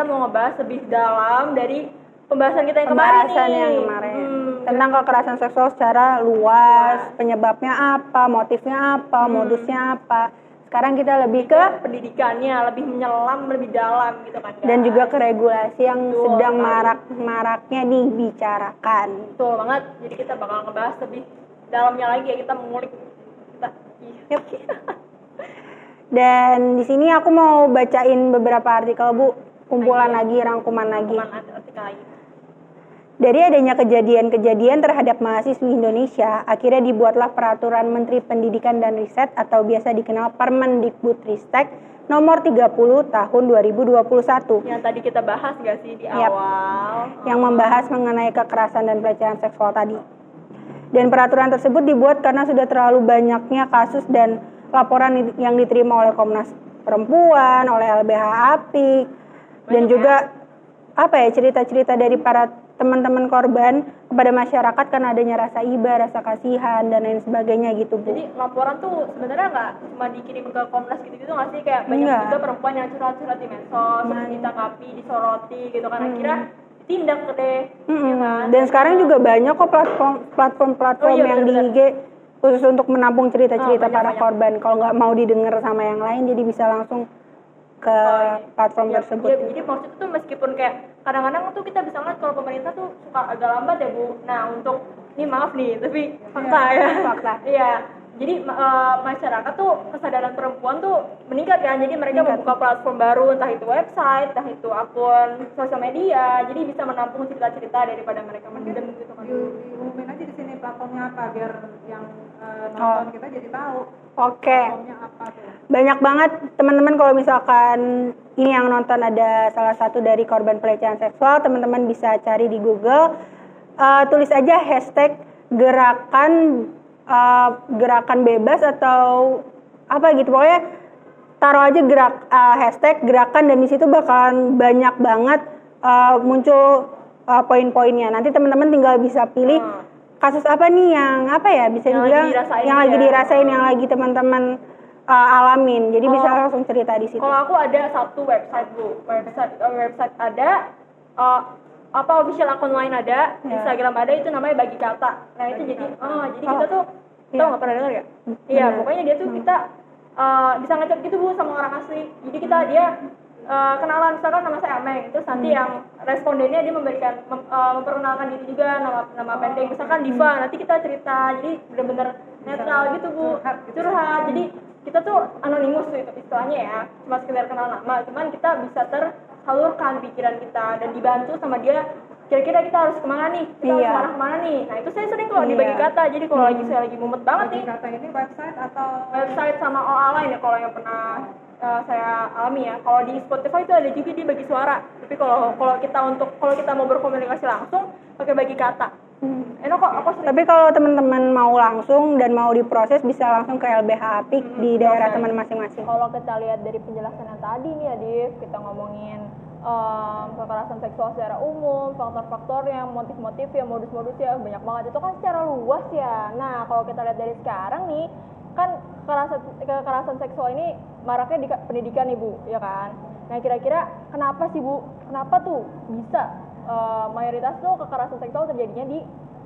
kita mau ngebahas lebih dalam dari pembahasan kita yang Pembahasan kemarin nih yang kemarin Hmm. tentang kekerasan seksual secara luas, penyebabnya apa, motifnya apa, modusnya apa. Sekarang kita lebih ke pendidikannya lebih menyelam lebih dalam gitu kan dan juga ke regulasi yang Betul sedang marak-maraknya dibicarakan. Betul banget jadi kita bakal ngebahas lebih dalamnya lagi ya kita mengulik Nah, iya. Yep. Dan di sini aku mau bacain beberapa artikel Bu, kumpulan Ayo. lagi, rangkuman lagi. Lagi Dari adanya kejadian-kejadian terhadap mahasiswi Indonesia, akhirnya dibuatlah Peraturan Menteri Pendidikan dan Riset atau biasa dikenal Permendikbudristek nomor 30 tahun 2021 yang tadi kita bahas gak sih di Yap. awal yang membahas mengenai kekerasan dan pelecehan seksual tadi. Dan peraturan tersebut dibuat karena sudah terlalu banyaknya kasus dan laporan yang diterima oleh Komnas Perempuan, oleh LBH Apik, dan juga apa ya cerita-cerita dari para teman-teman korban kepada masyarakat karena adanya rasa iba, rasa kasihan dan lain sebagainya gitu bu. Jadi laporan tuh sebenarnya nggak cuma dikirim ke Komnas gitu-gitu nggak sih kayak banyak Enggak. juga perempuan yang curhat-curhat di medsos, Nah. ditangkapi, disoroti gitu kan akhirnya ditindak deh. Mm-mm. ya kan? Dan sekarang juga banyak kok platform platform-platform Oh iya, yang di benar-benar. IG khusus untuk menampung cerita-cerita para banyak-banyak. korban. Kalau nggak mau didengar sama yang lain, jadi bisa langsung ke Oh, iya. platform Iya, tersebut. iya, jadi maksudnya tuh meskipun kayak kadang-kadang tuh kita bisa ngeliat kalau pemerintah tuh suka agak lambat ya bu. Nah untuk ini maaf nih tapi fakta ya. fakta. Iya. Jadi eh, masyarakat tuh kesadaran perempuan tuh meningkat kan. Jadi mereka Meningkat. membuka platform baru entah itu website, entah itu akun sosial media. Jadi bisa menampung cerita-cerita daripada mereka mendem gitu kan. Platformnya apa biar yang Oh. nonton kita jadi tahu Oke, apa tuh. banyak banget teman-teman kalau misalkan ini yang nonton ada salah satu dari korban pelecehan seksual, teman-teman bisa cari di Google, Eh, tulis aja hashtag gerakan eh, gerakan bebas atau apa gitu pokoknya taruh aja gerak eh, hashtag gerakan dan di situ bakalan banyak banget eh, muncul eh, poin-poinnya. Nanti teman-teman tinggal bisa pilih Hmm. Kasus apa nih yang apa ya bisa Yang lagi dibilang dirasain yang lagi ya. dirasain yang lagi teman-teman uh, alamin. Jadi bisa Oh. langsung cerita di situ. Kalau aku ada satu website bu, website eh, website ada, eh, apa official akun lain ada, Ya. Instagram ada itu namanya bagi kata. Nah itu jadi, oh jadi Oh. kita tuh, Iya. tau nggak pernah dengar ya? Iya, pokoknya dia tuh kita eh, bisa ngechat gitu bu sama orang asli. Jadi kita dia eh, kenalan misalkan nama saya Ameng, terus nanti Hmm. yang respondennya dia memberikan mem- eh, memperkenalkan diri juga nama nama pendek, misalkan Diva. Hmm. Nanti kita cerita, jadi bener-bener netral gitu bu, curhat gitu. curhat. Jadi kita tuh anonimus tuh itu istilahnya ya cuma sekedar kenal nama cuman kita bisa tersalurkan pikiran kita dan dibantu sama dia kira-kira kita harus ke mana nih kita harus Iya. marah ke mana nih nah itu saya sering kalau Iya. dibagi kata jadi kalau lagi saya lagi mumet banget Bagi nih kata ini website atau website sama OA lain ya kalau yang pernah uh, saya alami ya kalau di Spotify itu ada juga dia bagi suara tapi kalau kalau kita untuk kalau kita mau berkomunikasi langsung pakai bagi kata Hmm. enak kok aku Tapi kalau teman-teman mau langsung dan mau diproses bisa langsung ke LBH Apik Hmm, di daerah oke. teman masing-masing. Kalau kita lihat dari penjelasan yang tadi nih ya, Div, kita ngomongin em, kekerasan seksual secara umum, faktor-faktornya, motif-motifnya, modus-modusnya, banyak banget. Itu kan secara luas ya. Nah, kalau kita lihat dari sekarang nih, kan kekerasan, kekerasan seksual ini maraknya di ka- pendidikan nih, Bu, ya kan? Nah, kira-kira kenapa sih, Bu? Kenapa tuh bisa eh, mayoritas tuh kekerasan seksual terjadinya di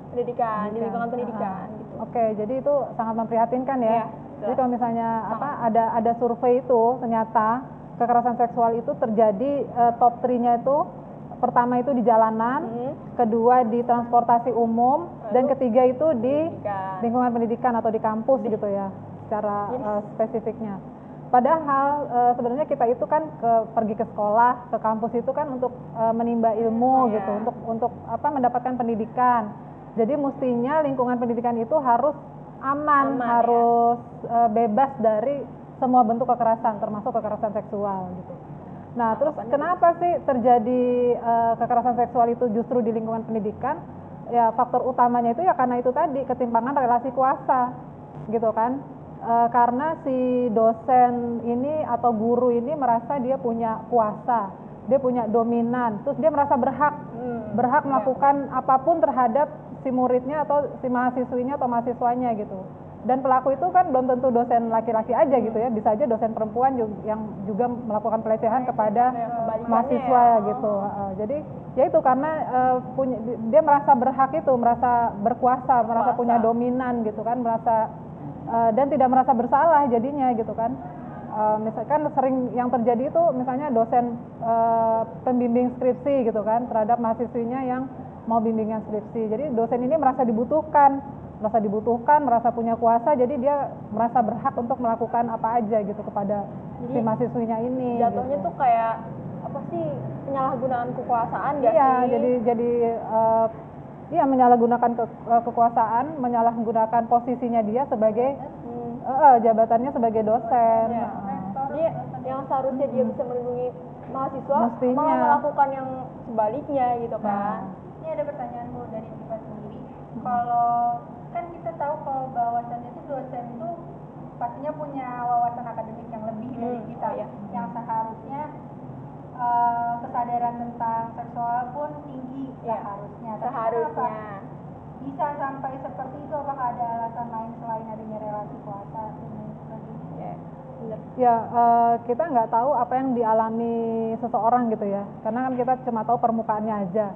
pendidikan, di lingkungan pendidikan gitu. Oke, jadi itu sangat memprihatinkan ya. Iya, jadi kalau misalnya apa ada ada survei itu ternyata kekerasan seksual itu terjadi eh, top 3-nya itu pertama itu di jalanan, Hmm. kedua di transportasi umum, dan ketiga itu di Pendidikan. lingkungan pendidikan atau di kampus gitu ya, secara eh, spesifiknya. Padahal eh, sebenarnya kita itu kan ke pergi ke sekolah, ke kampus itu kan untuk eh, menimba ilmu Iya. gitu, untuk untuk apa mendapatkan pendidikan. Jadi mestinya lingkungan pendidikan itu harus aman, Aman, ya. harus eh, bebas dari semua bentuk kekerasan, termasuk kekerasan seksual gitu. Nah, terus kenapa sih terjadi eh, kekerasan seksual itu justru di lingkungan pendidikan? Ya faktor utamanya itu ya karena itu tadi ketimpangan relasi kuasa, gitu kan? Eh, karena si dosen ini atau guru ini merasa dia punya kuasa, dia punya dominan, terus dia merasa berhak, Hmm. berhak melakukan apa pun terhadap si muridnya atau si mahasiswinya atau mahasiswanya gitu. dan pelaku itu kan belum tentu dosen laki-laki aja gitu ya bisa aja dosen perempuan yang juga melakukan pelecehan kepada Ya, kebalikannya mahasiswa ya. gitu jadi ya itu karena uh, punya dia merasa berhak itu merasa berkuasa merasa Kuasa. punya dominan gitu kan merasa uh, dan tidak merasa bersalah jadinya gitu kan Uh, misalkan sering yang terjadi itu misalnya dosen uh, pembimbing skripsi gitu kan terhadap mahasiswinya yang mau bimbingan skripsi jadi dosen ini merasa dibutuhkan merasa dibutuhkan merasa punya kuasa jadi dia merasa berhak untuk melakukan apa aja gitu kepada si Jadi, mahasiswinya ini Jatuhnya gitu. tuh kayak apa sih penyalahgunaan kekuasaan gak iya sih? jadi jadi uh, iya menyalahgunakan ke- uh, kekuasaan menyalahgunakan posisinya dia sebagai Hmm. uh, uh, jabatannya sebagai dosen Iya. Uh, Dia yang seharusnya dia bisa melindungi mahasiswa Mestinya. malah melakukan yang sebaliknya gitu nah, kan. Ini ada pertanyaan Bu dari Diva sendiri. Kalau kan kita tahu kalau bahwasannya itu dosen itu pastinya punya wawasan akademik yang lebih dari Hmm, kita, oh iya. yang seharusnya eh, kesadaran tentang seksual pun tinggi Iya, seharusnya. Tapi Seharusnya. kenapa bisa sampai seperti itu? Apakah ada alasan lain selain adanya relasi kuasa dan lain sebagainya? Ya, ya uh, kita nggak tahu apa yang dialami seseorang gitu ya karena kan kita cuma tahu permukaannya aja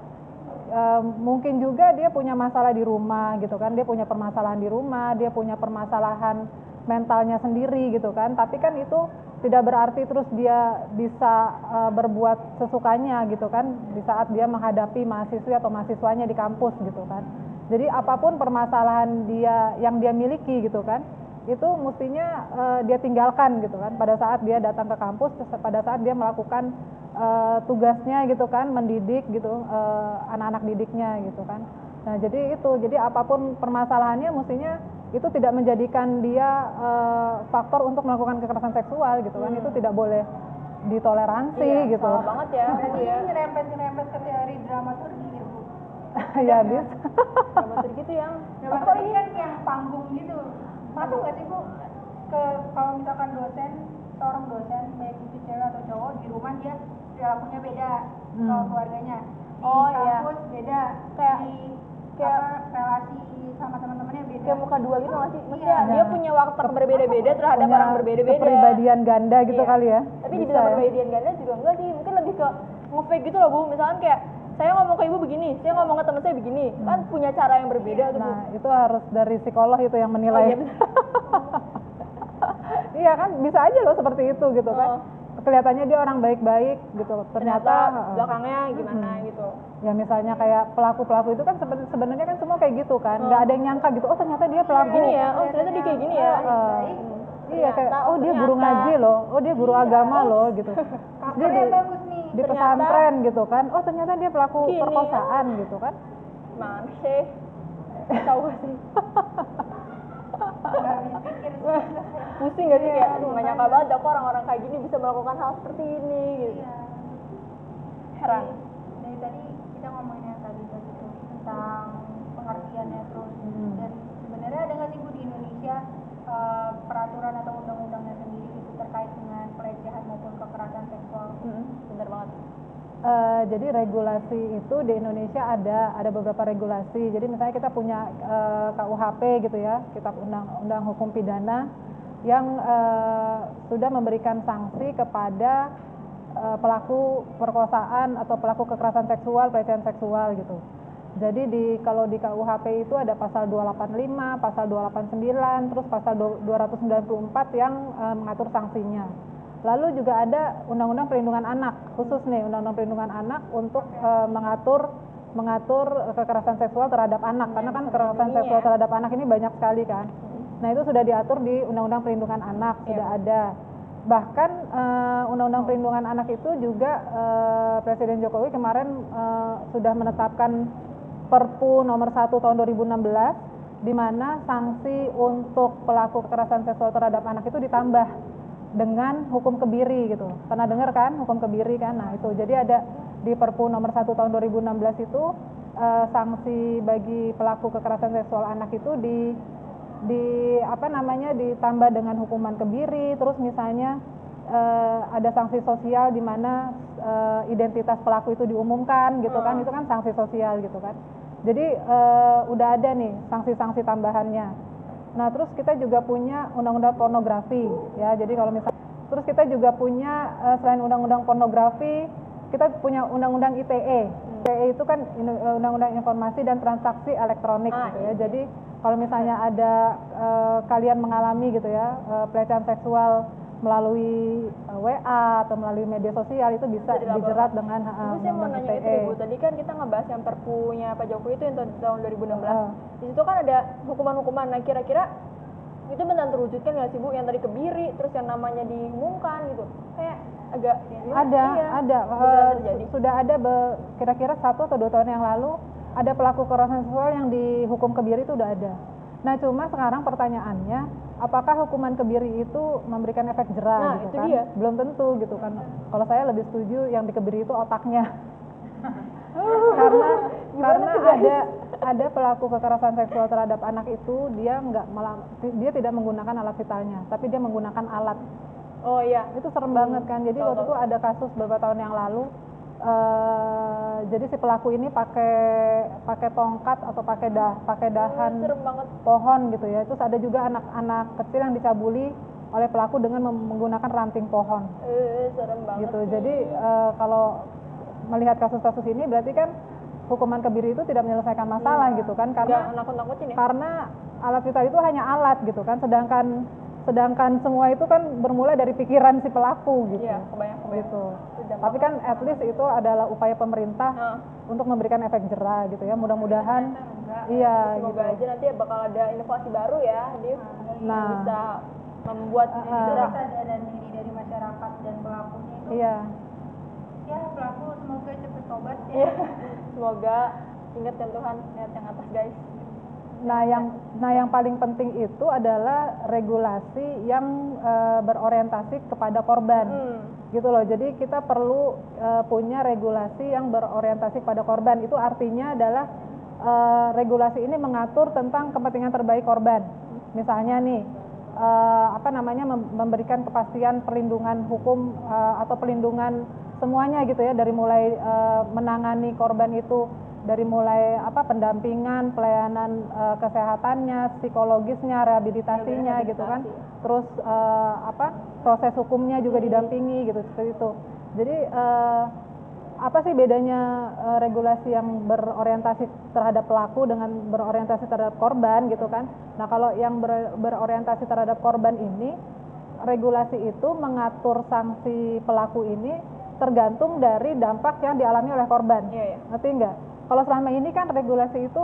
Uh, mungkin juga dia punya masalah di rumah gitu kan dia punya permasalahan di rumah dia punya permasalahan mentalnya sendiri gitu kan tapi kan itu tidak berarti terus dia bisa uh, berbuat sesukanya gitu kan di saat dia menghadapi mahasiswi atau mahasiswanya di kampus gitu kan. Jadi apa pun permasalahan dia yang dia miliki gitu kan itu mestinya eh, dia tinggalkan gitu kan. Pada saat dia datang ke kampus pada saat dia melakukan eh, tugasnya gitu kan mendidik gitu anak-anak didiknya gitu kan nah jadi itu jadi apa pun permasalahannya mestinya itu tidak menjadikan dia eh, faktor untuk melakukan kekerasan seksual gitu kan itu tidak boleh ditoleransi Iya, gitu salah banget ya. Berarti Iya. ini nyerempet-nyerempet ke teori dramaturgi ya Bu? ya bisa Dramaturgi gitu yang Dramaturgi kan yang panggung gitu. Masuk nggak sih Bu ke kalau misalkan dosen seorang dosen baik itu cewek atau cowok di rumah dia perilakunya beda Hmm. kalau keluarganya di Oh, iya. kampus beda Kayak- di kayak- apa, relasi sama teman-temannya beda kayak muka dua gitu nggak sih? Maksudnya Iya. dia punya watak berbeda-beda terhadap punya orang berbeda-beda. kepribadian ganda gitu Iya. kali ya Tapi Bisa dibilang ya. kepribadian ganda juga enggak sih, mungkin lebih ke nge-fake gitu loh Bu. Misalkan kayak saya ngomong ke ibu begini, saya ngomong ke teman saya begini, kan punya cara yang berbeda tuh Bu. Nah, itu harus dari psikolog itu yang Oh, menilai. iya, bener. iya kan, bisa aja loh seperti itu gitu kan. Oh. Kelihatannya dia orang baik-baik gitu. Ternyata, Ternyata belakangnya gimana gitu. ya misalnya kayak pelaku-pelaku itu kan seben- sebenarnya kan semua kayak gitu kan. nggak ada yang nyangka gitu. Oh, ternyata dia pelaku. Gini ya, oh ternyata dia kayak gini ya. Heeh. Iya kayak Ternyata, oh dia guru ngaji loh, oh dia guru agama loh gitu. Dia di, di pesantren gitu kan. Oh ternyata dia pelaku Gini, perkosaan gitu kan. Mana sih? Tahu sih? nggak habis pikir sih. Pusing gak sih kayak, gak nyangka banget kok orang-orang kayak gini bisa melakukan hal seperti ini gitu. Iya. Heran. dari tadi kita ngomongin yang tadi tadi tuh tentang pengertiannya terus Hmm. dan sebenarnya ada nggak sih bu di Indonesia eh, peraturan atau undang-undangnya sendiri itu terkait dengan pelecehan maupun kekerasan seksual Mm-mm, Bener banget. Eh, jadi regulasi itu di Indonesia ada ada beberapa regulasi. Jadi misalnya kita punya eh, KUHP gitu ya, Kitab Undang-Undang Hukum Pidana yang eh, sudah memberikan sanksi kepada eh, pelaku perkosaan atau pelaku kekerasan seksual, pelecehan seksual gitu. Jadi di kalau di KUHP itu ada pasal 285, pasal 289, terus pasal 294 yang eh, mengatur sanksinya. Lalu juga ada Undang-Undang Perlindungan Anak khusus nih Undang-Undang Perlindungan Anak untuk eh, mengatur mengatur kekerasan seksual terhadap anak karena kan kekerasan seksual ya. terhadap anak ini banyak sekali kan. Nah itu sudah diatur di Undang-Undang Perlindungan Anak sudah ada. Bahkan eh, Undang-Undang Perlindungan Anak itu juga eh, Presiden Jokowi kemarin eh, sudah menetapkan Perpu nomor 1 tahun 2016 di mana sanksi untuk pelaku kekerasan seksual terhadap anak itu ditambah dengan hukum kebiri gitu. Pernah dengar kan hukum kebiri kan? Nah, itu. Jadi ada di Perpu nomor 1 tahun 2016 itu eh, sanksi bagi pelaku kekerasan seksual anak itu di di apa namanya ditambah dengan hukuman kebiri, terus misalnya eh, ada sanksi sosial di mana eh, identitas pelaku itu diumumkan gitu kan, itu kan sanksi sosial gitu kan. Jadi eh, udah ada nih sanksi-sanksi tambahannya. Nah, terus kita juga punya undang-undang pornografi, ya. Jadi kalau misal, terus kita juga punya eh, selain undang-undang pornografi, kita punya undang-undang ITE. ITE itu kan eh, undang-undang informasi dan transaksi elektronik, Ah, gitu ya. Jadi kalau misalnya ada eh, kalian mengalami gitu ya eh, pelecehan seksual melalui eh, WA atau melalui media sosial itu bisa dilaporkan. dijerat dengan eh, Bu, saya mau nanya itu ITE. deh, Bu. Tadi kan kita ngebahas yang perpunya Pak Jokowi itu yang tahun tahun 2016. Ah. Di situ kan ada hukuman-hukuman. Nah, kira-kira itu benar terwujudkan nggak sih Bu? Yang tadi kebiri, terus yang namanya diumumkan gitu. Kayak agak ada iya, ada su- sudah ada kira-kira satu atau dua tahun yang lalu ada pelaku kekerasan seksual yang dihukum kebiri itu udah ada nah cuma sekarang pertanyaannya apakah hukuman kebiri itu memberikan efek jerah Nah, gitu itu kan? dia. belum tentu gitu kan. Kalau saya lebih setuju yang dikebiri itu otaknya. Karena karena ada ada pelaku kekerasan seksual terhadap anak itu dia nggak dia tidak menggunakan alat vitalnya tapi dia menggunakan alat. Oh iya. itu serem banget kan. Jadi tahu, waktu itu ada kasus beberapa tahun yang lalu eh jadi si pelaku ini pakai pakai tongkat atau pakai dah pakai dahan Serem banget. pohon gitu ya terus ada juga anak-anak kecil yang dicabuli oleh pelaku dengan menggunakan ranting pohon Eh, serem banget. gitu sih. jadi eh, kalau melihat kasus-kasus ini berarti kan hukuman kebiri itu tidak menyelesaikan masalah gitu kan karena nakut-nakutin ya. karena alat vital itu hanya alat gitu kan sedangkan sedangkan semua itu kan bermula dari pikiran si pelaku gitu Iya, kebayang kebayang. gitu tapi kan at least itu adalah upaya pemerintah Nah, untuk memberikan efek jerah gitu ya mudah-mudahan iya gitu semoga aja nanti bakal ada inovasi baru ya, Div. Nah. Yang bisa membuat Ah, jerah. kesadaran diri dari masyarakat dan pelakunya itu iya ya pelaku semoga cepet tobat ya Iya. Semoga ingat kan Tuhan lihat yang atas guys. Nah, yang nah yang paling penting itu adalah regulasi yang eh, berorientasi kepada korban. Hmm. Gitu loh. Jadi kita perlu eh, punya regulasi yang berorientasi kepada korban. Itu artinya adalah eh, regulasi ini mengatur tentang kepentingan terbaik korban. Misalnya nih eh, apa namanya mem- memberikan kepastian perlindungan hukum eh, atau perlindungan semuanya gitu ya dari mulai eh, menangani korban itu dari mulai apa pendampingan, pelayanan eh, kesehatannya, psikologisnya, rehabilitasinya gitu kan. Terus eh, apa proses hukumnya juga didampingi gitu seperti itu. Jadi eh, apa sih bedanya eh, regulasi yang berorientasi terhadap pelaku dengan berorientasi terhadap korban gitu kan? Nah kalau yang ber- berorientasi terhadap korban ini regulasi itu mengatur sanksi pelaku ini tergantung dari dampak yang dialami oleh korban. Iya, iya. Ngerti nggak? Kalau selama ini kan regulasi itu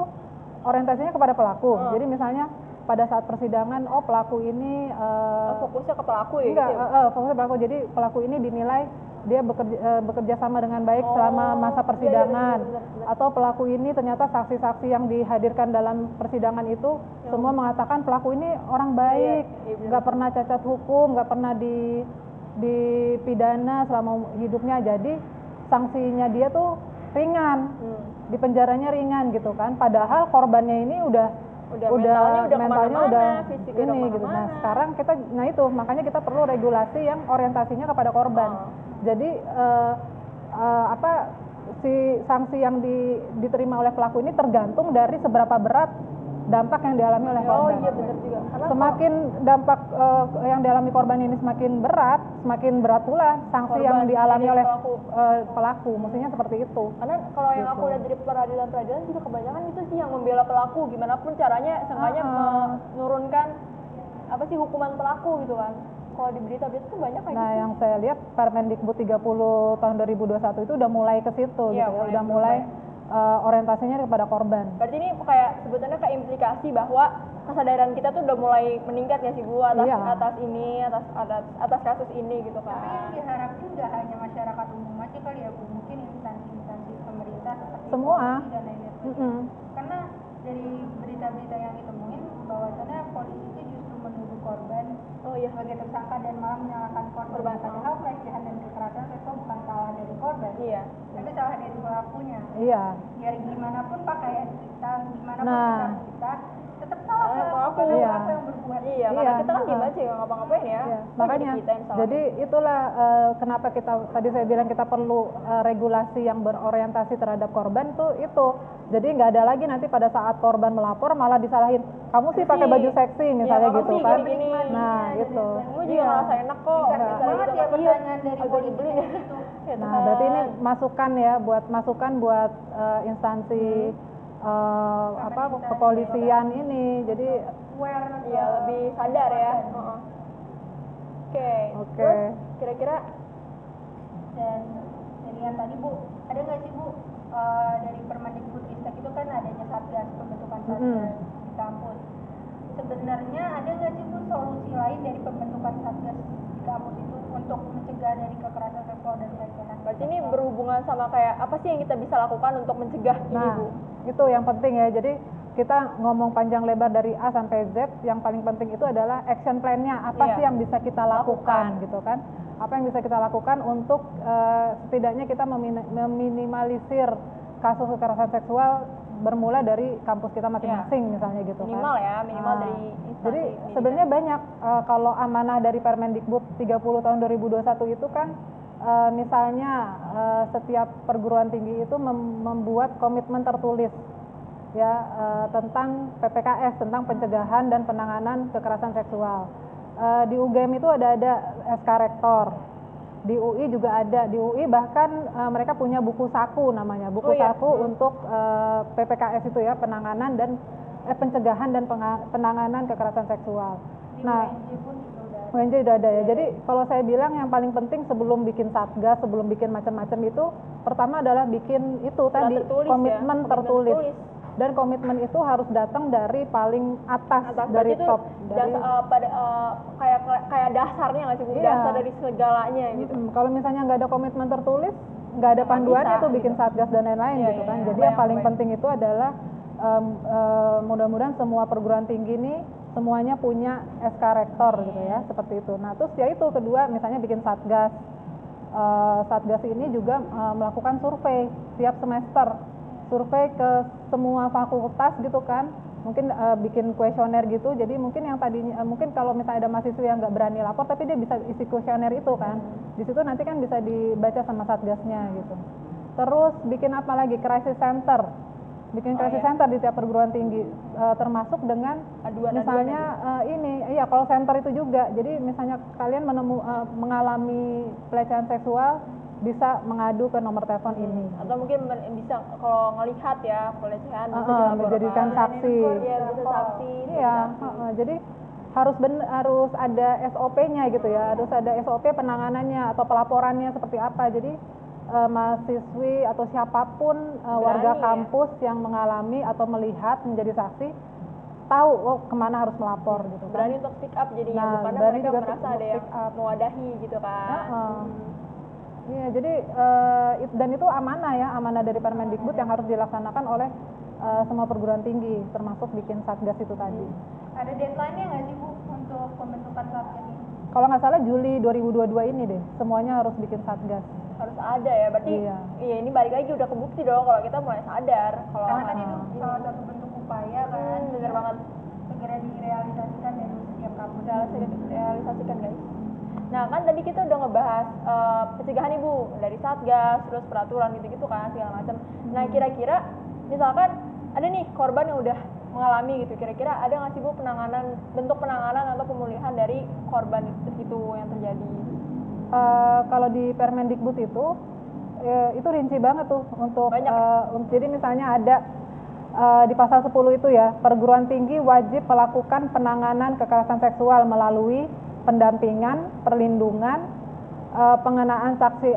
orientasinya kepada pelaku. Hmm. Jadi misalnya pada saat persidangan, oh pelaku ini Oh, fokusnya ke pelaku ya enggak, gitu. ya? eh, fokusnya pelaku. Jadi pelaku ini dinilai dia bekerja, eh, bekerja sama dengan baik Oh, selama masa iya, iya, persidangan. benar, benar, benar. Atau pelaku ini ternyata saksi-saksi yang dihadirkan dalam persidangan itu semua mengatakan pelaku ini orang baik, iya, benar, nggak pernah cacat hukum, nggak pernah di dipidana selama hidupnya. Jadi sanksinya dia tuh ringan Hmm. di penjaranya ringan gitu kan padahal korbannya ini udah Udah mentalnya udah ke mana-mana, udah fisiknya udah ini gitu nah sekarang kita nah itu makanya kita perlu regulasi yang orientasinya kepada korban Oh. jadi eh, eh, apa si sanksi yang di- diterima oleh pelaku ini tergantung dari seberapa berat dampak yang dialami oleh Oh korban iya benar juga. Karena semakin dampak eh, yang dialami korban ini semakin berat, semakin berat pula sanksi Korban yang dialami oleh pelaku. eh, pelaku. Mestinya seperti itu. karena kalau yang aku Gitu. lihat dari peradilan-peradilan juga kebanyakan itu sih yang membela pelaku gimana pun caranya sengaja Ah, ah. menurunkan apa sih hukuman pelaku gitu kan kalau di berita-berita tuh banyak kayak Nah, gitu yang saya lihat Permendikbud 30 tahun 2021 itu udah mulai ke situ Iya, gitu ya. mulai- Udah mulai eh, orientasinya kepada korban. berarti ini kayak sebutannya kayak implikasi bahwa kesadaran kita tuh udah mulai meningkat ya sih bu atas Iya. atas ini atas atas atas kasus ini gitu tapi yang kan diharapkan nggak hanya masyarakat umum aja kali ya bu mungkin instansi-instansi pemerintah seperti Semua. dan lain-lain Mm-mm. karena dari berita-berita yang ditemuin bahwasannya polisi itu justru menuduh korban oh iya sebagai tersangka dan malah menyalahkan korban Korban. padahal pelecehan dan kekerasan seksual bukan salah dari korban iya tapi salah dari pelakunya Iya. biar gimana pun pakaian kita gimana pun Nah. sikap kita jangan pelaku Iya. aku yang berbuat iya karena Iya, kita kan diem aja nggak ngapa-ngapain ya. Iya, makanya jadi itulah eh, kenapa kita tadi saya bilang kita perlu eh, regulasi yang berorientasi terhadap korban tuh itu. Jadi nggak ada lagi nanti pada saat korban melapor malah disalahin kamu sih pakai baju seksi misalnya kamu gitu sih kan. nah Iya, itu kamu juga iya. ngerasa enak kok. Banget gitu. ya pertanyaan dari gitu. Ya nah berarti ini masukan ya buat masukan buat eh, instansi eh, apa kepolisian ini jadi aware ke- lebih sadar ya Heeh. oke Oke. terus kira-kira dan dari yang tadi bu ada nggak sih bu eh, dari Permendikbudristek itu kan adanya satgas pembentukan satgas Mm-mm. di kampus sebenarnya ada nggak sih bu solusi lain dari pembentukan satgas di kampus itu untuk mencegah dari kekerasan seksual dan pelecehan berarti ini berhubungan sama kayak apa sih yang kita bisa lakukan untuk mencegah ini Nah, bu itu yang penting ya. Jadi kita ngomong panjang lebar dari A sampai Z, yang paling penting itu adalah action plan-nya. Apa Iya. sih yang bisa kita lakukan gitu kan? Apa yang bisa kita lakukan untuk eh, setidaknya kita memin- meminimalisir kasus kekerasan seksual bermula dari kampus kita masing-masing misalnya gitu kan. minimal ya minimal Ah. dari Jadi sebenarnya banyak eh, kalau amanah dari Permendikbud 30 tahun 2021 itu kan eh, misalnya eh, setiap perguruan tinggi itu mem- membuat komitmen tertulis ya eh, tentang PPKS tentang pencegahan dan penanganan kekerasan seksual. Eh, di UGM itu ada ada SK rektor. Di UI juga ada. Di UI bahkan eh, mereka punya buku saku namanya, buku Oh, iya. saku untuk eh, PPKS itu ya penanganan dan eh, pencegahan dan penanganan kekerasan seksual. di Nah, UNJ pun. UNJ udah ada ya. Jadi kalau saya bilang yang paling penting sebelum bikin satgas, sebelum bikin macam-macam itu, pertama adalah bikin itu Surat tadi tertulis ya, komitmen komitmen tertulis. tertulis. Dan komitmen itu harus datang dari paling atas, atas dari itu top, das- dari eh, pada eh, kayak kayak dasarnya nggak sih Bu? Iya. dasar dari segalanya gitu Mm, kalau misalnya nggak ada komitmen tertulis, nggak ada panduannya tuh bikin gitu. satgas dan lain-lain Iya, gitu iya, kan. iya. Jadi Bayang, yang paling penting itu adalah em, eh, mudah-mudahan semua perguruan tinggi ini semuanya punya SK rektor gitu ya, seperti itu. Nah terus ya itu kedua misalnya bikin satgas. Eh, satgas ini juga eh, melakukan survei tiap semester, survei ke semua fakultas gitu kan. Mungkin eh, bikin kuesioner gitu. Jadi mungkin yang eh, mungkin kalau misalnya ada mahasiswa yang nggak berani lapor, tapi dia bisa isi kuesioner itu kan. Di situ nanti kan bisa dibaca sama satgasnya gitu. Terus bikin apa lagi? Crisis center. Bikin Oh, crisis iya. center di tiap perguruan tinggi eh, termasuk dengan Aduan-aduan misalnya eh, ini iya kalau center itu juga. Jadi misalnya kalian menemu eh, mengalami pelecehan seksual bisa mengadu ke nomor telepon ini. atau mungkin bisa kalau ngelihat ya pelecehan Uh-uh, dilaporkan. menjadikan saksi. Iya bisa saksi bisa Iya, saksi. uh-uh. jadi harus ben harus ada SOP-nya gitu ya, harus ada SOP penanganannya atau pelaporannya seperti apa. Jadi eh, mahasiswi atau siapa pun warga Berani ya. kampus yang mengalami atau melihat menjadi saksi tahu oh ke mana harus melapor gitu kan. berani untuk speak up jadinya Nah, berani mereka juga merasa ada yang mewadahi gitu kan Heeh. Iya, jadi it- dan itu amanah ya, amanah dari Permendikbud yang harus dilaksanakan oleh eh, semua perguruan tinggi, termasuk bikin satgas itu tadi. ada deadline-nya nggak sih bu untuk pembentukan satgas ini Kalau nggak salah Juli 2022 ini deh, semuanya harus bikin satgas. Harus ada ya. Berarti Iya. iya ini balik lagi udah kebukti dong kalau kita mulai sadar kalau karena kan itu salah satu bentuk upaya kan Hmm, bener banget. segera direalisasikan dari setiap kampus. Realisasi- realisasikan guys. Nah kan tadi kita udah ngebahas eh, pencegahan ibu dari satgas terus peraturan gitu-gitu kan segala macam. Nah kira-kira misalkan ada nih korban yang udah mengalami gitu kira-kira ada nggak sih bu penanganan bentuk penanganan atau pemulihan dari korban itu yang terjadi Eh, kalau di Permendikbud itu eh, itu rinci banget tuh untuk Banyak. eh, un- jadi misalnya ada eh, di pasal 10 itu ya perguruan tinggi wajib melakukan penanganan kekerasan seksual melalui pendampingan, perlindungan, eh, pengenaan saksi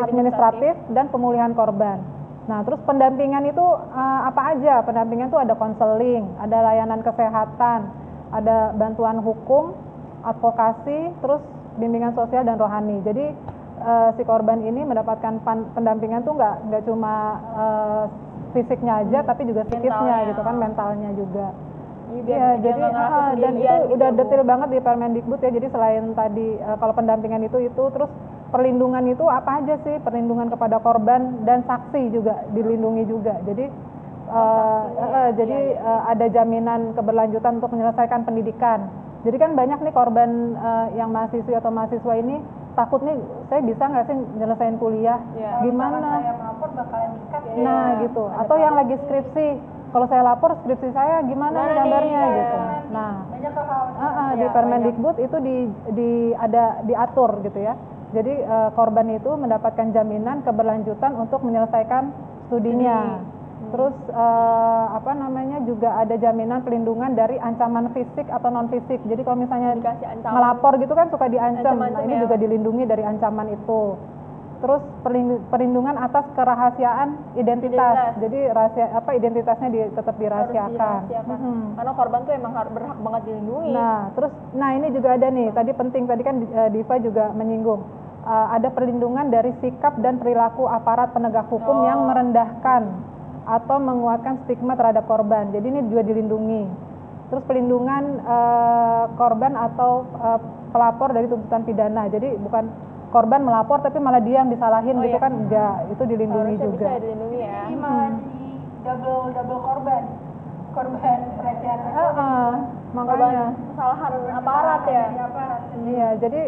administratif dan pemulihan korban. Nah, terus pendampingan itu eh, apa aja? Pendampingan itu ada konseling, ada layanan kesehatan, ada bantuan hukum, advokasi, terus bimbingan sosial dan rohani. Jadi eh, si korban ini mendapatkan pan- pendampingan tuh nggak nggak cuma eh, fisiknya aja, tapi juga psikisnya gitu kan, mentalnya juga. Iya, Iya, jadi ah, dan itu gitu, udah Bu. detail banget di Permendikbud ya. Jadi selain tadi eh, kalau pendampingan itu itu terus perlindungan itu apa aja sih? Perlindungan kepada korban dan saksi juga dilindungi juga. Jadi eh, eh, eh, jadi eh, ada jaminan keberlanjutan untuk menyelesaikan pendidikan. Jadi kan banyak nih korban eh, yang mahasiswi atau mahasiswa ini takut nih saya bisa nggak sih nyelesain kuliah? Iya. Misalkan Gimana? saya melapor bakalan dikat ya. Nah gitu. Atau yang lagi skripsi, kalau saya lapor skripsi saya gimana nih? gambarnya Iya. gitu. Nah, banyak kekhawatiran ah, ah, di Iya, Permendikbud itu di, di ada diatur gitu ya. Jadi eh, korban itu mendapatkan jaminan keberlanjutan untuk menyelesaikan studinya. Terus eh, apa namanya juga ada jaminan pelindungan dari ancaman fisik atau non fisik. Jadi kalau misalnya melapor gitu kan suka diancam. Nah, ini ya. juga dilindungi dari ancaman itu. Terus perlindung- perlindungan atas kerahasiaan identitas. Identitas. Jadi rahasia apa identitasnya di, tetap harus dirahasiakan. dirahasiakan. Mhm. Karena korban tuh emang har- berhak banget dilindungi. Nah, terus nah ini juga ada nih. Tadi penting tadi kan eh, Diva juga menyinggung Eh, ada perlindungan dari sikap dan perilaku aparat penegak hukum yang merendahkan atau menguatkan stigma terhadap korban. Jadi ini juga dilindungi. Terus pelindungan eh, korban atau eh, pelapor dari tuntutan pidana. Jadi bukan korban melapor tapi malah dia yang disalahin Oh, gitu iya. kan enggak itu dilindungi Harusnya juga. bisa dilindungi ya. jadi malah jadi double double korban korban pelecehan seksual Heeh, makanya. Korban kesalahan aparat ya. aparat Iya, jadi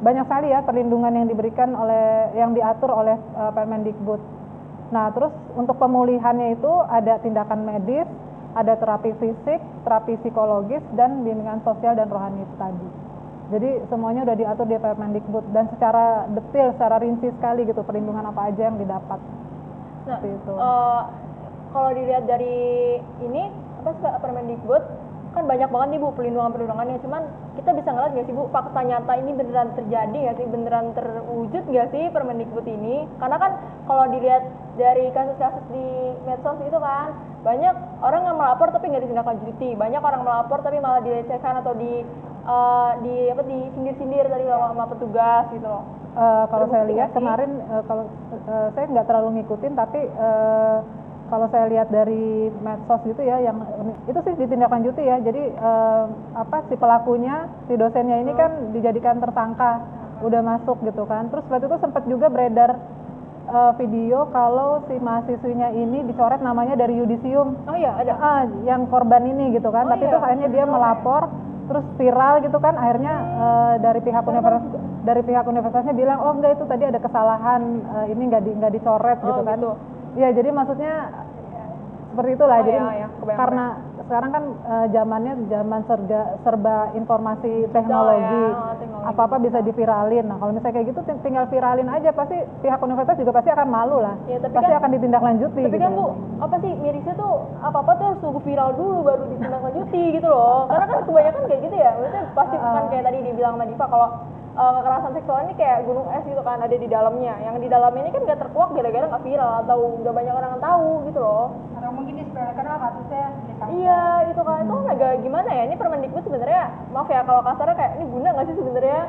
banyak sekali ya perlindungan yang diberikan oleh yang diatur oleh uh, Permendikbud. Nah, terus untuk pemulihannya itu ada tindakan medis, ada terapi fisik, terapi psikologis dan bimbingan sosial dan rohani itu tadi. Jadi semuanya udah diatur di Permendikbud dan secara detail, secara rinci sekali gitu perlindungan apa aja yang didapat. Nah, Seperti itu. eh, kalau dilihat dari ini apa sih Permendikbud kan banyak banget nih Bu pelindungan-pelindungannya. Cuman kita bisa ngeliat nggak sih Bu fakta nyata ini beneran terjadi nggak sih? Beneran terwujud nggak sih Permendikbud ini? Karena kan kalau dilihat dari kasus-kasus di medsos itu kan banyak orang yang melapor tapi nggak ditindaklanjuti banyak orang melapor tapi malah dilecehkan atau di eh, di apa di sindir-sindir tadi sama sama petugas gitu loh. Eh, kalau saya lihat kemarin eh, kalau eh, saya nggak terlalu ngikutin tapi eh, kalau saya lihat dari medsos gitu ya yang itu sih ditindaklanjuti ya. Jadi eh, apa si pelakunya si dosennya ini kan dijadikan tersangka udah masuk gitu kan. Terus waktu itu sempat juga beredar eh, video kalau si mahasiswinya ini dicoret namanya dari yudisium. Oh iya ada. Ah yang korban ini gitu kan. Oh tapi iya, terus akhirnya dia melapor terus viral gitu kan. Akhirnya eh, dari pihak universitas dari pihak universitasnya bilang oh enggak itu tadi ada kesalahan eh, ini nggak di nggak dicoret Oh, gitu kan. gitu. ya jadi maksudnya seperti itulah Oh, jadi iya, iya, kebayang, karena sekarang kan eh, zamannya zaman serba serba informasi teknologi ya, teknologi. apa apa bisa diviralin nah kalau misalnya kayak gitu ting- tinggal viralin aja pasti pihak universitas juga pasti akan malu lah Ya, tapi pasti kan- akan ditindaklanjuti Tapi gitu kan bu, apa sih mirisnya tuh apa apa tuh harus tunggu viral dulu baru ditindaklanjuti gitu loh. Karena kan kebanyakan kayak gitu ya. Maksudnya pasti kan kayak tadi dibilang sama Diva kalau uh, kekerasan seksual ini kayak gunung es gitu kan ada di dalamnya. Yang di dalamnya ini kan gak terkuak gara-gara nggak viral atau nggak banyak orang yang tahu gitu loh. Mungkin disepelekan lah kasusnya ditangkap Iya itu kan itu kan agak gimana ya ini Permendikbud sebenarnya maaf ya kalau kasarnya kayak ini guna nggak sih sebenarnya?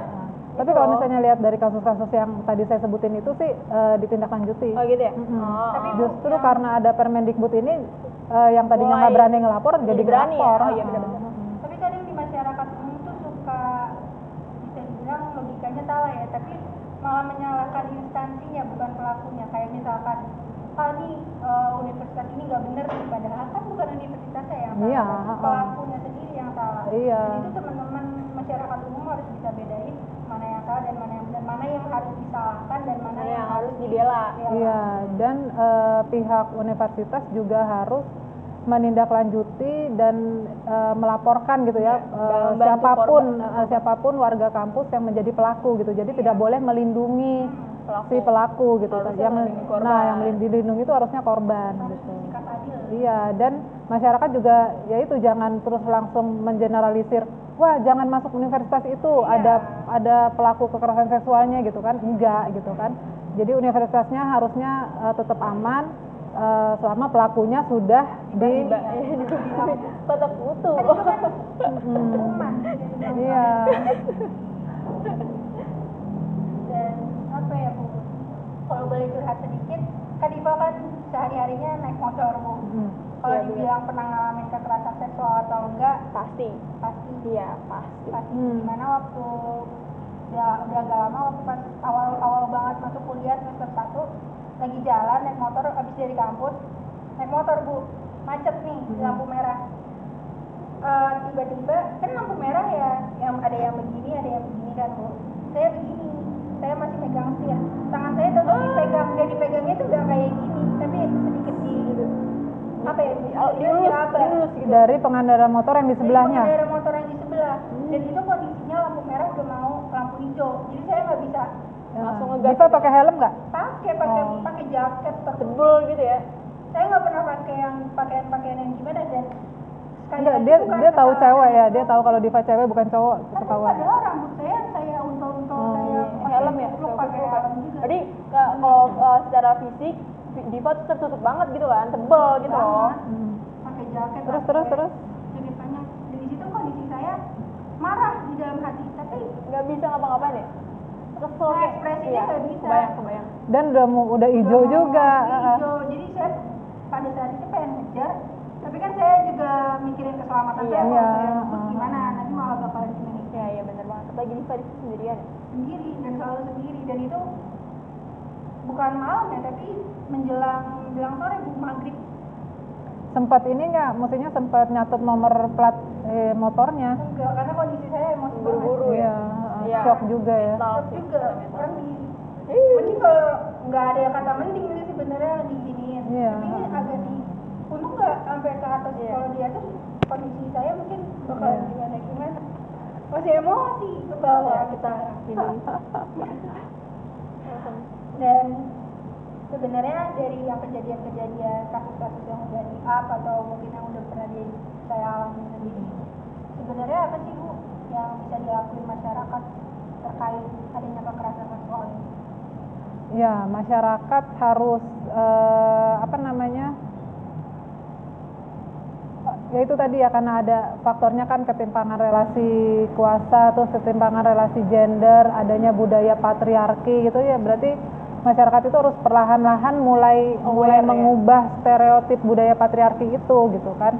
Tapi Gitu kalau misalnya lihat dari kasus-kasus yang tadi saya sebutin itu sih eh, ditindaklanjuti. Oh gitu ya? Mm-mm. Oh, Tapi oh. Justru karena ada Permendikbud ini eh, yang tadinya nggak Mulai berani ngelapor jadi, jadi berani ya? ngelapor. Oh, iya, benar-benar. Tapi kadang di masyarakat umum tuh suka bisa dibilang logikanya salah ya tapi malah menyalahkan instansinya bukan pelakunya kayak misalkan ah nih eh, universitas ini nggak bener nih padahal kan bukan universitasnya yang salah Iya, pelakunya sendiri yang salah Iya. jadi itu teman-teman masyarakat umum harus bisa bedain mana yang salah dan mana yang benar mana yang harus disalahkan dan mana yang, yang harus dibela. Iya, dan eh, pihak universitas juga harus menindaklanjuti dan eh, melaporkan gitu ya Iya, membantu siapa pun korban. siapa pun warga kampus yang menjadi pelaku gitu. Jadi tidak boleh melindungi Pelaku. si pelaku gitu. Harusnya yang melindungi korban. nah yang dilindungi itu harusnya korban gitu. sikap adil Iya, dan masyarakat juga ya itu jangan terus langsung mengeneralisir, wah jangan masuk universitas itu ada ada pelaku kekerasan seksualnya gitu kan, enggak gitu kan. Jadi universitasnya harusnya eh, tetap aman eh, selama pelakunya sudah di kotak kutu. rumah iya kalau boleh curhat sedikit kan Iva kan sehari harinya naik motor bu. Mm. kalau Bu, dibilang pernah ngalamin kekerasan seksual atau enggak Pasti. pasti. Iya, pasti. pasti. Hmm. di mana waktu udah udah agak lama waktu pas awal awal banget masuk kuliah semester satu lagi jalan naik motor abis dari kampus naik motor bu. Macet nih di lampu merah. Eh, tiba-tiba kan lampu merah ya yang ada yang begini ada yang begini kan bu. Saya begini saya masih megang setir tangan saya tetap dipegang dan dipegangnya itu nggak kayak gini tapi sedikit di apa ya di, Oh, dielus, diraba. dielus gitu. Dari pengendara motor yang di sebelahnya. pengendara motor yang di sebelah dan itu kondisinya lampu merah udah mau lampu hijau jadi saya nggak bisa Ya. Langsung ngegas Diva pakai helm nggak? pakai pakai Oh. pakai jaket pakai Tebel gitu ya. saya nggak pernah pakai yang pakaian pakaian yang gimana dan Enggak, dia dia tahu cewek ya, dia tahu kalau Diva cewek bukan cowok, Tapi ketahuan. padahal rambut jadi ka- kalau uh, secara fisik Diva tuh tertutup banget gitu kan tebel gitu loh. Hmm. pakai jaket Terus, pakai terus, terus? jaketannya dari situ kondisi saya marah di dalam hati tapi nggak bisa ngapa-ngapain ya kesel Nah, kayak ekspresinya iya, nggak bisa. kebayang kebayang Dan udah mau udah hijau Udah juga. hijau. jadi saya pada saat itu pengen ngejar tapi kan saya juga mikirin keselamatan Iya. saya kalau Iya, saya gimana nanti malah bakalan gimana ya iya bener banget lagi Diva di sendirian sendiri dan selalu sendiri dan itu bukan malam ya tapi menjelang menjelang sore bu maghrib Sempat ini nggak, maksudnya sempat nyatet nomor plat eh, motornya. enggak karena kondisi saya emosi Buru-buru Iya, Iya. shock juga ya. Shock juga orang di mending kalau nggak ada kata mending sih sebenarnya diginiin Iya. tapi ini agak di untung nggak sampai ke atas Iya. kalau di atas kondisi saya mungkin bakal Iya. gimana gimana masih emosi ke bawah Ya, kita kita dan sebenarnya dari yang kejadian-kejadian kasus-kasus yang udah di up atau mungkin yang udah pernah di saya alami sendiri sebenarnya apa sih bu yang bisa dilakuin masyarakat terkait adanya kekerasan seksual ini Ya, masyarakat harus eh, apa namanya? Ya itu tadi ya karena ada faktornya kan ketimpangan relasi kuasa, terus ketimpangan relasi gender, adanya budaya patriarki gitu ya. Berarti masyarakat itu harus perlahan-lahan mulai mulai Aware ya. mengubah stereotip budaya patriarki itu gitu kan.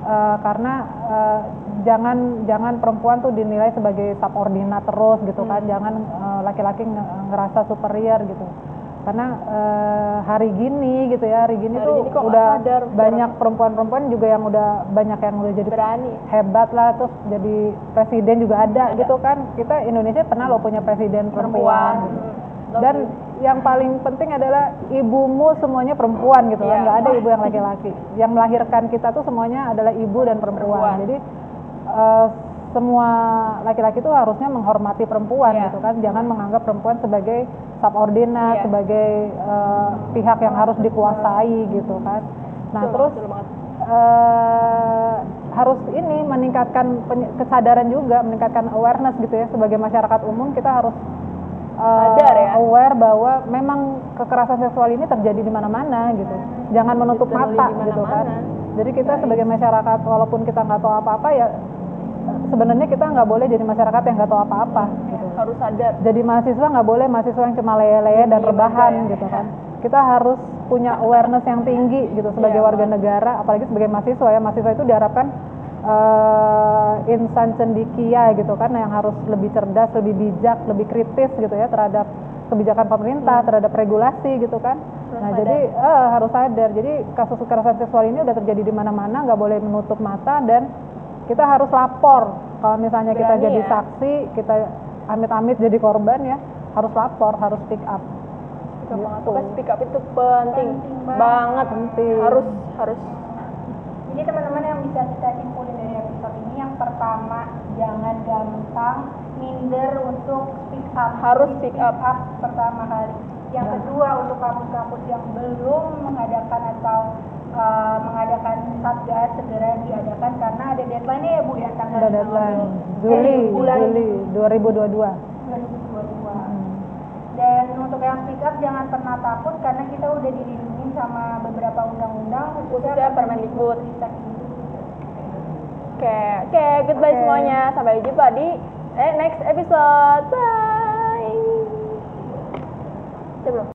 Eh, karena eh, jangan jangan perempuan tuh dinilai sebagai subordinat terus gitu kan. Jangan eh, laki-laki nge- ngerasa superior gitu. Karena eh, hari gini gitu ya, hari gini Hari tuh gini udah sadar banyak perempuan-perempuan juga yang udah banyak yang udah jadi berani hebat lah terus jadi presiden juga ada, gitu kan kita Indonesia pernah loh punya presiden perempuan, gitu. Love dan. Yang paling penting adalah ibumu semuanya perempuan gitu kan Iya. nggak ada ibu yang laki-laki yang melahirkan kita tuh semuanya adalah ibu dan perempuan, Perempuan. jadi eh, semua laki-laki itu harusnya menghormati perempuan Iya. gitu kan jangan menganggap perempuan sebagai subordinat Iya. sebagai eh, pihak yang harus dikuasai gitu kan nah Betul, terus betul eh, harus ini meningkatkan kesadaran juga, meningkatkan awareness gitu ya sebagai masyarakat umum kita harus eh, Sadar ya. aware bahwa memang kekerasan seksual ini terjadi di mana-mana gitu. Jangan menutup mata gitu kan. Jadi kita sebagai masyarakat walaupun kita nggak tahu apa-apa ya sebenarnya kita nggak boleh jadi masyarakat yang nggak tahu apa-apa gitu harus sadar jadi mahasiswa nggak boleh mahasiswa yang cuma leye-leye dan Diem rebahan ya. gitu kan kita harus punya awareness yang tinggi gitu sebagai Iya, warga negara apalagi sebagai mahasiswa ya mahasiswa itu diharapkan eh, insan cendikia gitu kan yang harus lebih cerdas lebih bijak lebih kritis gitu ya terhadap kebijakan pemerintah terhadap regulasi gitu kan Harus nah sadar. jadi eh, harus sadar jadi kasus kekerasan seksual ini udah terjadi di mana-mana nggak boleh menutup mata dan kita harus lapor kalau misalnya kita Berani jadi ya. saksi kita amit-amit jadi korban ya harus lapor harus speak up. Gitu. Speak up itu penting, Penting banget. banget. Penting. harus harus Jadi teman-teman yang bisa kita simpulin dari episode ini yang pertama jangan gampang minder untuk speak up. Harus speak up. pertama kali. Yang Ya. kedua untuk kampus-kampus yang belum mengadakan atau uh, mengadakan satgas segera diadakan karena ada deadline-nya ya Bu ya tanggal ada 5 deadline Juli. Juli Eh, bulan Juli 2022 2022. Hmm. Dan untuk yang speak up jangan pernah takut karena kita udah dilindungi sama beberapa undang-undang Khususnya Permendikbud. Ristek ini. Oke, oke, goodbye Oke. semuanya. Sampai jumpa di eh, next episode. Bye. Udah belum?